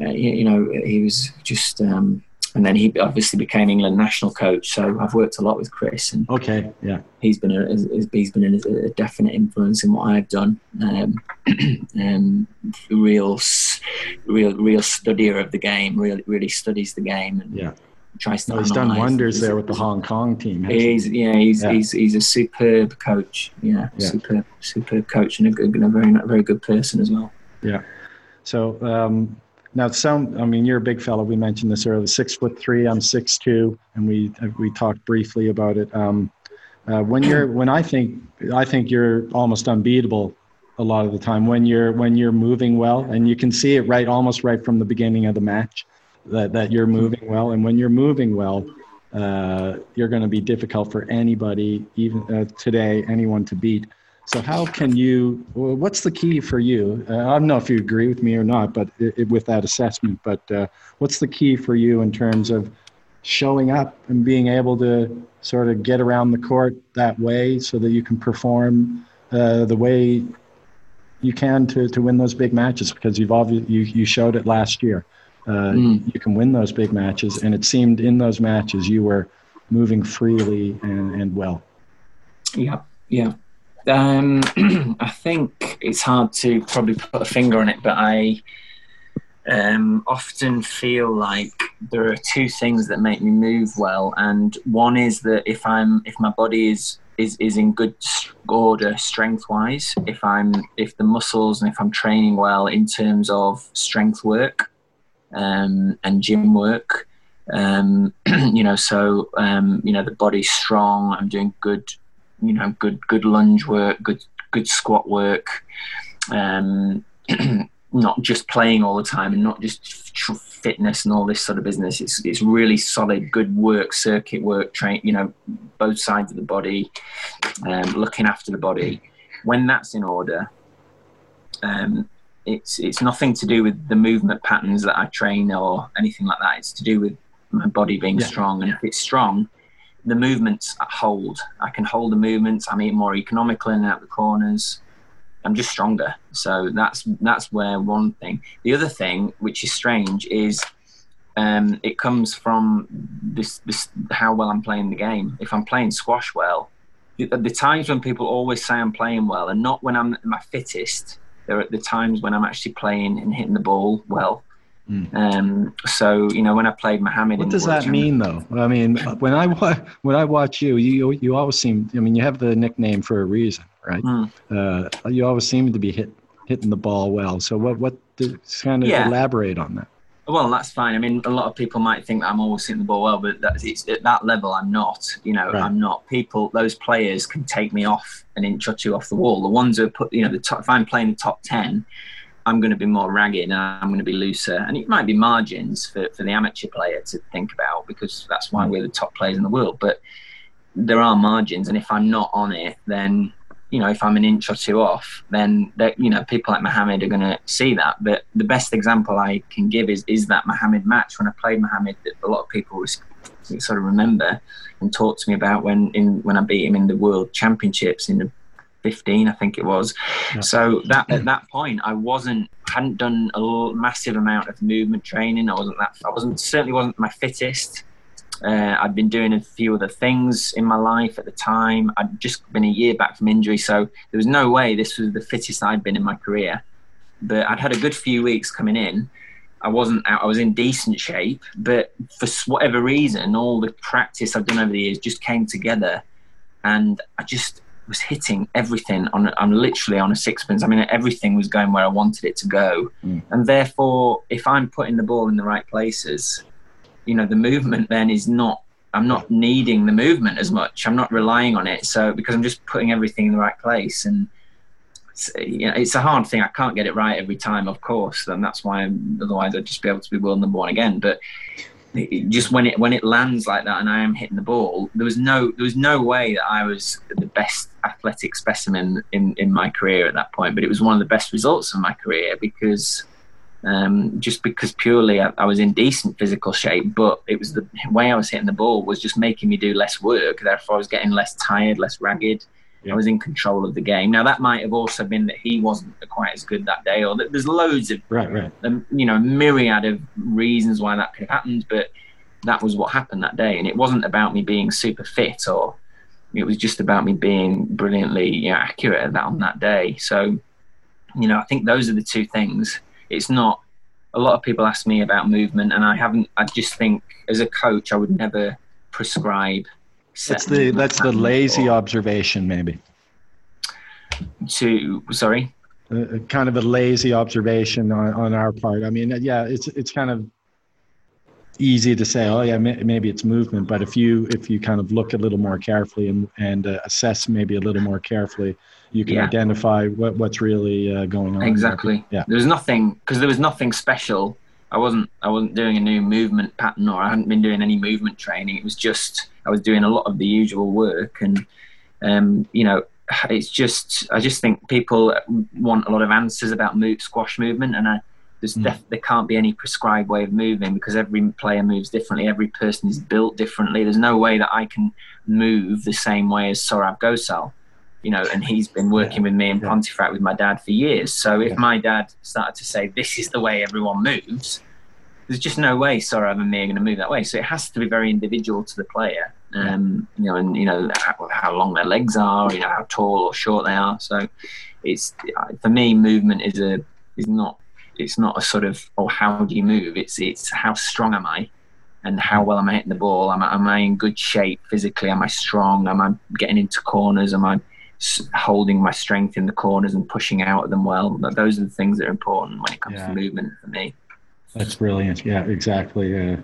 uh, you, you, know he was just. Um, and then he obviously became England national coach. So I've worked a lot with Chris, and okay, yeah, he's been a he's been a, a definite influence in what I've done. Um, um, real, real, real studier of the game. Really, really studies the game. And yeah. Tries to well, he's done wonders there with the Hong Kong team. He's he? yeah, he's, yeah. he's he's a superb coach. Yeah, yeah. superb superb coach and a, good, a very very good person as well. Yeah. So um, now, some, I mean, you're a big fellow. We mentioned this earlier. Six foot three. I'm six two, and we we talked briefly about it. Um, uh, when you're, when I think, I think you're almost unbeatable a lot of the time when you're when you're moving well, and you can see it right, almost right from the beginning of the match, that that you're moving well. And when you're moving well, uh, you're going to be difficult for anybody, even uh, today, anyone to beat. So how can you? Well, what's the key for you? Uh, I don't know if you agree with me or not, but it, it, with that assessment. But uh, what's the key for you in terms of showing up and being able to sort of get around the court that way, so that you can perform uh, the way you can to, to win those big matches? Because you've obviously you, you showed it last year. Mm. You can win those big matches, and it seemed in those matches you were moving freely and, and well. Yeah, yeah. Um, I think it's hard to probably put a finger on it, but I um, often feel like there are two things that make me move well, and one is that if I'm if my body is is, is in good order strength wise, if I'm if the muscles and if I'm training well in terms of strength work um, and gym work, um, you know, so um, you know the body's strong. I'm doing good you know, good good lunge work, good good squat work, um, not just playing all the time and not just fitness and all this sort of business. It's it's really solid, good work, circuit work, train. You know, both sides of the body, um, looking after the body. When that's in order, um, it's it's nothing to do with the movement patterns that I train or anything like that. It's to do with my body being yeah. strong, and if it's strong, the movements hold. I can hold the movements. I'm eating more economical in and out the corners. I'm just stronger. So that's that's where one thing. The other thing, which is strange, is um, it comes from this, this how well I'm playing the game. If I'm playing squash well, the, the times when people always say I'm playing well, and not when I'm my fittest. They're the times when I'm actually playing and hitting the ball well. Mm. Um, so you know, when I played Mohammed, what does that mean, though? I mean, when I when I watch you, you you always seem. I mean, you have the nickname for a reason, right? Mm. Uh, you always seem to be hit hitting the ball well. So what what does kind of yeah. elaborate on that? Well, that's fine. I mean, a lot of people might think that I'm always hitting the ball well, but that's, it's, at that level, I'm not. You know, right. I'm not. People, those players can take me off an inch or two off the wall. The ones who put, you know, the top, if I'm playing the top ten, I'm going to be more ragged and I'm going to be looser. And it might be margins for, for the amateur player to think about because that's why hmm. we're the top players in the world. But there are margins, and if I'm not on it, then you know, if I'm an inch or two off, then you know people like Mohammed are going to see that. But the best example I can give is is that Mohammed match when I played Mohammed that a lot of people sort of remember and talk to me about when in when I beat him in the World Championships in the 15, I think it was. Yeah. So that at that point, I wasn't hadn't done a massive amount of movement training. I wasn't that I wasn't certainly wasn't my fittest. Uh, I'd been doing a few other things in my life at the time. I'd just been a year back from injury, so there was no way this was the fittest I'd been in my career. But I'd had a good few weeks coming in. I wasn't out, I was in decent shape, but for whatever reason, all the practice I've done over the years just came together, and I just was hitting everything on. I'm literally on a sixpence. I mean, everything was going where I wanted it to go, mm. and therefore, if I'm putting the ball in the right places, you know the movement then is not i'm not needing the movement as much. I'm not relying on it. So because i'm just putting everything in the right place. And it's, you know, it's a hard thing. I can't get it right every time of course. And that's why I'm, otherwise i'd just be able to be world number one again. But it, just when it when it lands like that and i am hitting the ball there was no there was no way that i was the best athletic specimen in in my career at that point. But it was one of the best results of my career because um, just because purely I, I, was in decent physical shape, but it was the way I was hitting the ball was just making me do less work. Therefore, I was getting less tired, less ragged. Yeah. I was in control of the game. Now that might have also been that he wasn't quite as good that day, or that there's loads of right, right. Um, you know, myriad of reasons why that could have happened, but that was what happened that day, and it wasn't about me being super fit or it was just about me being brilliantly you know, accurate at that on that day. So, you know, I think those are the two things it's not. A lot of people ask me about movement, and I haven't. I just think as a coach, I would never prescribe. That's the that's the lazy observation, maybe. To sorry. Uh, kind of a lazy observation on, on our part. I mean, yeah, it's it's kind of easy to say, oh yeah, maybe it's movement, but if you if you kind of look a little more carefully and and uh, assess maybe a little more carefully, you can yeah. identify what, what's really uh, going on. Exactly. Yeah. There was nothing because there was nothing special. I wasn't I wasn't doing a new movement pattern or I hadn't been doing any movement training. It was just I was doing a lot of the usual work and um, you know it's just I just think people want a lot of answers about move, squash movement and I, there's mm. def, there can't be any prescribed way of moving because every player moves differently. Every person is built differently. There's no way that I can move the same way as Saurav Ghosal you know, and he's been working with me in. Pontefract with my dad for years. So if my dad started to say, this is the way everyone moves, there's just no way Saurav and me are going to move that way. So it has to be very individual to the player, um, you know, and, you know, how, how, long their legs are, you know, how tall or short they are. So it's, for me, movement is a, is not, it's not a sort of, oh, how do you move? It's, it's how strong am I? and how well am I hitting the ball? Am I, am I in good shape physically? Am I strong? Am I getting into corners? Am I holding my strength in the corners and pushing out of them well. Those are the things that are important when it comes yeah. to movement for me. That's brilliant. Yeah, exactly. Uh,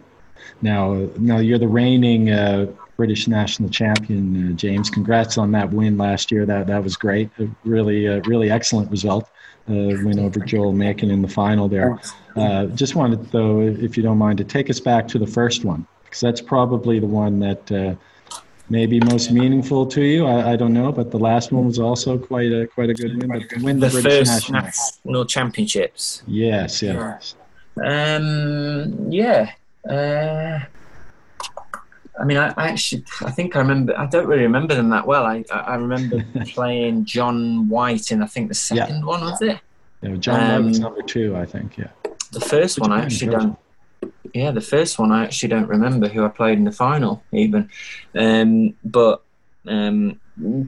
now, now you're the reigning uh, British national champion, uh, James. Congrats on that win last year. That that was great. A really, uh, really excellent result. Uh, win over Joel Makin in the final there. Uh, just wanted, though, if you don't mind, to take us back to the first one because that's probably the one that maybe most meaningful to you. I, I, don't know, but the last one was also quite a quite a good win. But to win the, the British first national. national championships. Yes, yes. Um, yeah. Uh, I mean, I, I, actually, I think I remember. I don't really remember them that well. I, I remember playing John White in, I think, the second yeah. one was it? Yeah, John um, White was number two, I think. Yeah. The first Which one, I actually don't. Yeah, the first one I actually don't remember who I played in the final even, um, but um,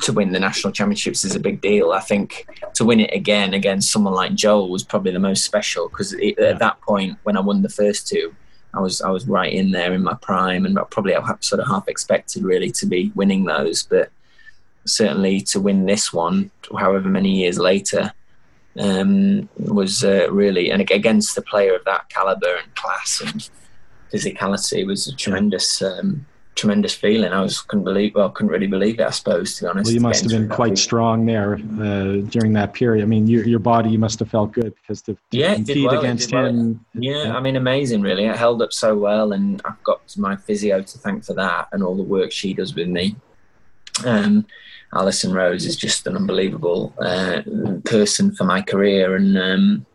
to win the national championships is a big deal. I think to win it again against someone like Joel was probably the most special because yeah. at that point when I won the first two, I was I was right in there in my prime and probably I sort of half expected really to be winning those, but certainly to win this one, however many years later, um, was uh, really and against the player of that caliber and class and physicality was a tremendous. Um, tremendous feeling. I was couldn't believe, well, couldn't really believe it. I suppose, to be honest. Well, you must have been quite strong there uh, during that period. I mean, your your body must have felt good because to, to yeah, compete well, against him. Well. Yeah, yeah, I mean, amazing. Really, it held up so well, and I've got my physio to thank for that and all the work she does with me. Um, Alison Rose is just an unbelievable uh, person for my career, and um,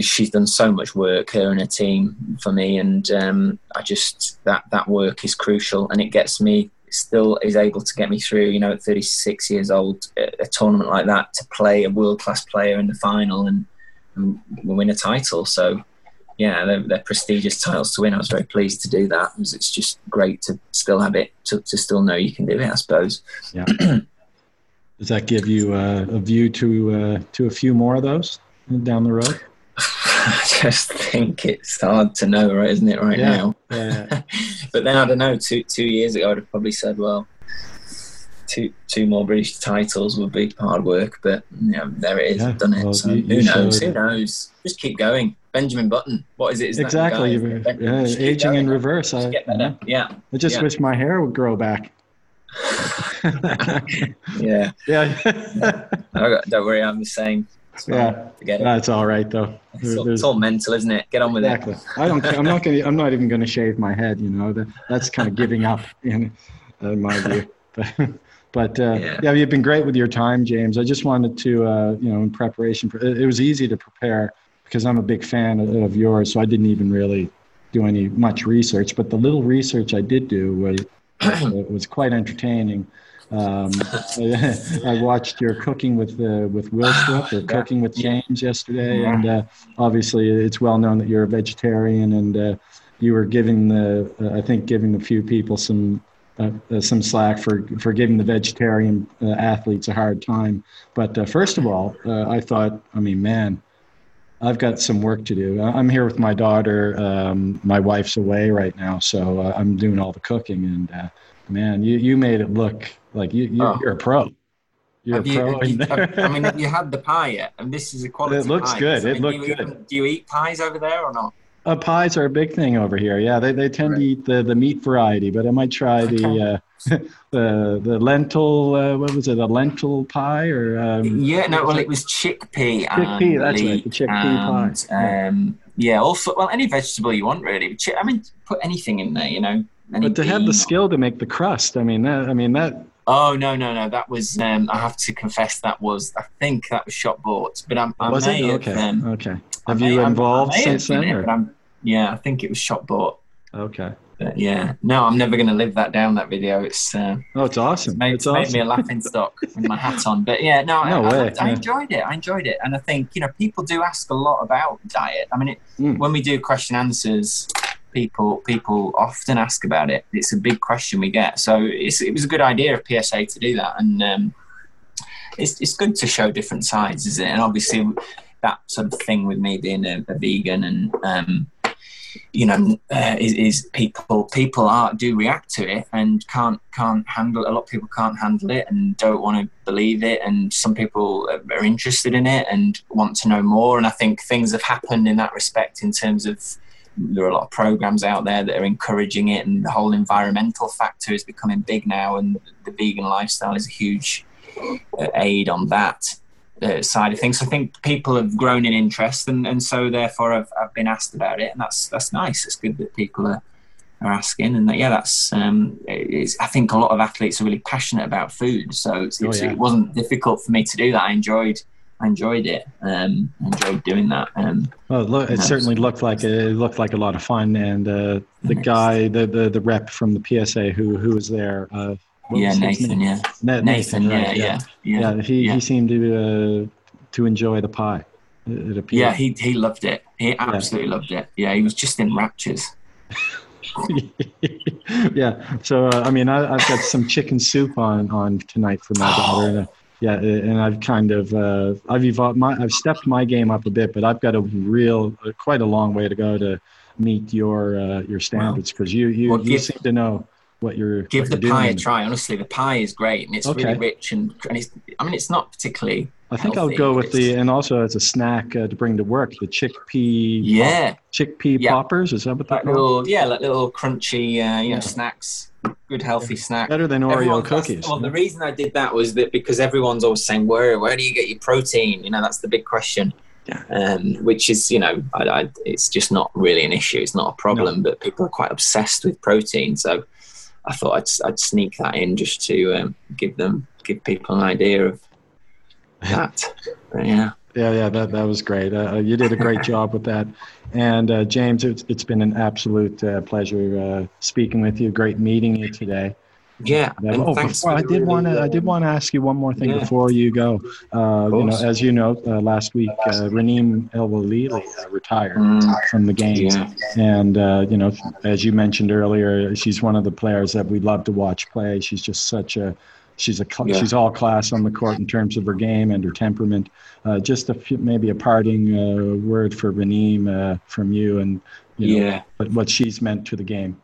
she's done so much work, her and her team, for me, and um, I just that that work is crucial, and it gets me still is able to get me through. You know, at 36 years old, a, a tournament like that to play a world class player in the final and, and, win a title. So, yeah, they're, they're, prestigious titles to win. I was very pleased to do that. because it's just great to still have it, to, to still know you can do it. I suppose. Yeah. Does that give you uh, a view to uh, to a few more of those down the road? I just think it's hard to know, right? Isn't it right yeah. now? Yeah. but then I don't know. Two two years ago, I'd have probably said, well, two two more British titles would be hard work. But you know, there it is. Yeah. I've done it. Well, so you, who knows? Who knows? Just keep going. Benjamin Button. What is it? Is exactly. Yeah, aging in reverse. I, yeah. I just yeah. wish my hair would grow back. yeah. Yeah. don't worry, I'm the same yeah, forget it. That's all right though. It's all, it's all, mental, isn't it? Get on with exactly. it. I don't. I'm not going. I'm not even going to shave my head. You know, that's kind of giving up in, in my view. But, but uh, yeah. yeah. you've been great with your time, James. I just wanted to, uh, you know, in preparation for it, it was easy to prepare because I'm a big fan of, of yours. So I didn't even really do any much research. But the little research I did do was was quite entertaining. Um, I watched your cooking with uh, with Willstrop or cooking with James yesterday, and uh, obviously it's well known that you're a vegetarian, and uh, you were giving the uh, I think giving a few people some uh, uh, some slack for for giving the vegetarian athletes a hard time. But first of all, I thought, I mean, man. I've got some work to do. I'm here with my daughter. Um, my wife's away right now, so I'm doing all the cooking. And man, you, you made it look like you, you are oh. a pro. You're a pro. You, I mean, have you had the pie yet? And this is a quality. It looks pie. good. I mean, it looks good. Eat, do you eat pies over there or not? Uh, pies are a big thing over here. Yeah, they, they tend right. to eat the, the meat variety, but I might try the uh, the the lentil. Uh, what was it? A lentil pie or? Um, yeah, no. Well, it was chickpea. Chickpea. That's right. The chickpea and, pie. Um, yeah. Also, well, any vegetable you want, really. I mean, put anything in there. You know. But to have the skill to make the crust, I mean, that I mean that Oh no no no! That was um, I have to confess that was I think that was shot bought, but I'm, I was may it okay have, um, okay. Have you involved since then? It, yeah, I think it was shot bought. Okay. But yeah, no, I'm never going to live that down. That video, it's uh, oh, it's awesome. It's made, it's made me a laughing stock with my hat on. But yeah, no, no I, way. I, I, enjoyed it. I enjoyed it, and I think you know people do ask a lot about diet. I mean, it, mm. when we do question answers, people people often ask about it. It's a big question we get. So it was a good idea of PSA to do that, and um, it's it's good to show different sides, is it? And obviously that sort of thing with me being a, a vegan and um, you know uh, is, is, people people are do react to it and can't can't handle a lot of people can't handle it and don't want to believe it and some people are interested in it and want to know more. And i think things have happened in that respect in terms of there are a lot of programs out there that are encouraging it, and the whole environmental factor is becoming big now, and the vegan lifestyle is a huge uh, aid on that uh, side of things. I think people have grown in interest, and, and so therefore I've, I've been asked about it, and that's that's nice. It's good that people are are asking, and that, yeah, that's um, I think a lot of athletes are really passionate about food, so oh, yeah. it wasn't difficult for me to do that. I enjoyed I enjoyed it. Um, enjoyed doing that. Um, well, look, it certainly looked like it looked like a lot of fun. And uh, the guy, the, the the rep from the PSA who who was there. Uh, yeah, Nathan. Yeah, Nathan. Nathan right? yeah, yeah, yeah, yeah, He he seemed to uh, to enjoy the pie. It appeared. Yeah, he he loved it. He absolutely loved it. Yeah, he was just in raptures. yeah. So uh, I mean, I, have got some chicken soup on on tonight for my daughter. And, uh, yeah, and I've kind of uh, I've evolved my I've stepped my game up a bit, but I've got a real quite a long way to go to meet your uh, your standards because you you, well, you give, seem to know what you're give what the you're pie doing. a try. Honestly, the pie is great and it's okay. really rich and and it's I mean it's not particularly. I think healthy, I'll go with the and also as a snack uh, to bring to work the chickpea. Yeah, pop, chickpea yeah. poppers. Is that what like little, Yeah, like little crunchy, uh, you know, snacks. Good healthy snack. Better than Oreo Everyone, cookies. Well, the reason I did that was that because everyone's always saying, "Where, where do you get your protein?" You know, that's the big question. Yeah. Um, which is, you know, I, I, it's just not really an issue. It's not a problem, no. but people are quite obsessed with protein. So I thought I'd, I'd sneak that in just to um, give them, give people an idea of that. But, yeah. Yeah, yeah, that, that was great. Uh, you did a great job with that. And uh, James, it's, it's been an absolute uh, pleasure uh, speaking with you. Great meeting you today. Yeah. oh, before, I did want to I did want to ask you one more thing yeah. before you go. Uh, you know, as you know, uh, last week uh, Raneem El Welily retired mm. from the game, yeah. and you know, as you mentioned earlier, she's one of the players that we love to watch play. She's just such a she's a yeah. she's all class on the court in terms of her game and her temperament. Uh, just a few, maybe a parting uh, word for Raneem uh, from you and you know, yeah. what she's meant to the game.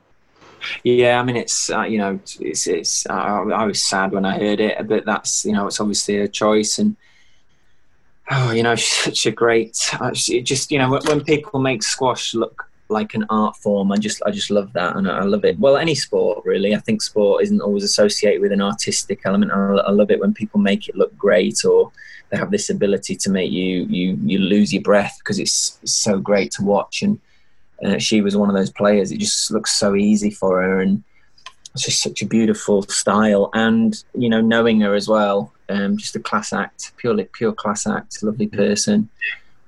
Yeah, I mean, it's uh, you know, it's it's. Uh, I was sad when I heard it, but that's you know, it's obviously a choice, and oh, you know, such a great. Uh, just you know, when, people make squash look like an art form, I just I just love that, and I love it. Well, any sport really. I think sport isn't always associated with an artistic element. I, I love it when people make it look great, or they have this ability to make you you you lose your breath because it's so great to watch and uh, she was one of those players. It just looks so easy for her, and it's just such a beautiful style. And you know, knowing her as well, um, just a class act, purely pure class act, lovely person,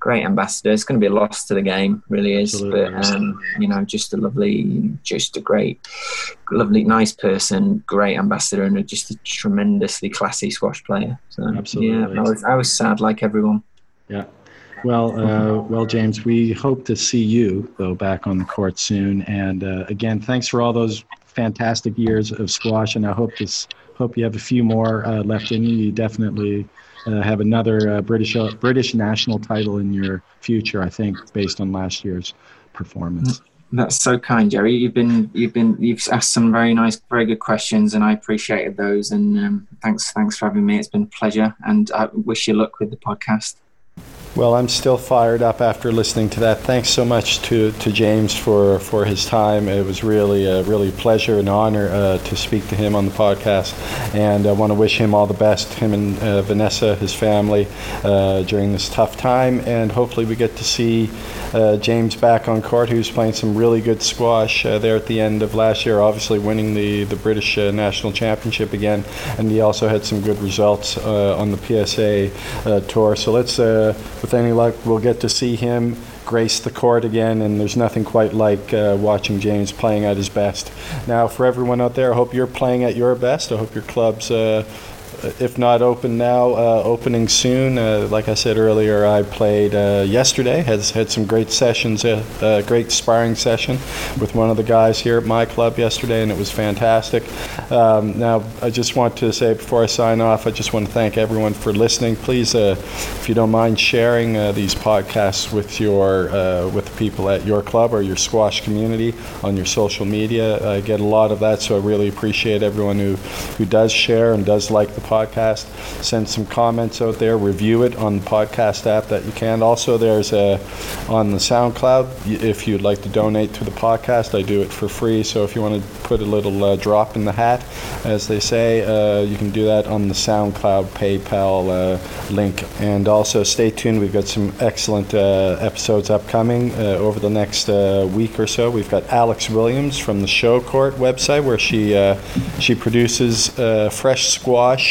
great ambassador. It's going to be a loss to the game, really is. Absolutely. But um, you know, just a lovely, just a great, lovely, nice person, great ambassador, and just a tremendously classy squash player. So Absolutely. yeah, I was, I was sad like everyone. Yeah. Well, uh, well, James, we hope to see you though back on the court soon. And uh, again, thanks for all those fantastic years of squash. And I hope this hope you have a few more uh, left in you. You definitely uh, have another uh, British uh, British national title in your future. I think based on last year's performance. That's so kind, Jerry. You've been you've been you've asked some very nice, very good questions, and I appreciated those. And um, thanks thanks for having me. It's been a pleasure, and I wish you luck with the podcast. Well, I'm still fired up after listening to that. Thanks so much to, to James for, for his time. It was really a really pleasure and honor uh, to speak to him on the podcast. And I want to wish him all the best, him and uh, Vanessa, his family, uh, during this tough time. And hopefully we get to see uh, James back on court, who's playing some really good squash uh, there at the end of last year, obviously winning the, the British uh, National Championship again. And he also had some good results on the PSA tour. So let's with any luck, we'll get to see him grace the court again, and there's nothing quite like uh, watching James playing at his best. Now, for everyone out there, I hope you're playing at your best. I hope your club's uh, if not open now, uh, opening soon. Uh, like I said earlier, I played uh, yesterday. Has had some great sessions, a uh, great sparring session with one of the guys here at my club yesterday, and it was fantastic. Um, now, I just want to say before I sign off, I just want to thank everyone for listening. Please, uh, if you don't mind sharing uh, these podcasts with your with the people at your club or your squash community on your social media. I get a lot of that, so I really appreciate everyone who who does share and does like the podcast. Send some comments out there. Review it on the podcast app that you can. Also, there's a on the SoundCloud. If you'd like to donate to the podcast, I do it for free. So if you want to put a little uh, drop in the hat, as they say, uh, you can do that on the SoundCloud PayPal uh, link. And also, stay tuned. We've got some excellent uh, episodes upcoming uh, over the next uh, week or so. We've got Alex Williams from the Show Court website, where she she produces fresh squash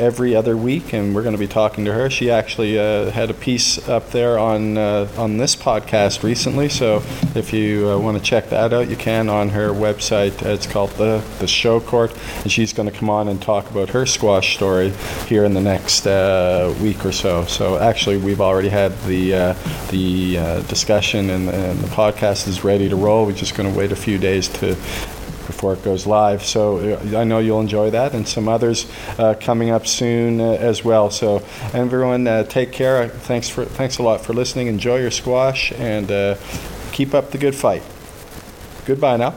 every other week, and we're going to be talking to her. She actually uh, had a piece up there on uh, on this podcast recently, so if you uh, want to check that out, you can on her website. It's called the the Show Court, and she's going to come on and talk about her squash story here in the next uh, week or so. So actually, we've already had the uh, the uh, discussion, and, and the podcast is ready to roll. We're just going to wait a few days to before it goes live. So uh, I know you'll enjoy that, and some others uh, coming up soon uh, as well. So everyone, take care. Thanks for thanks a lot for listening. Enjoy your squash and keep up the good fight. Goodbye now.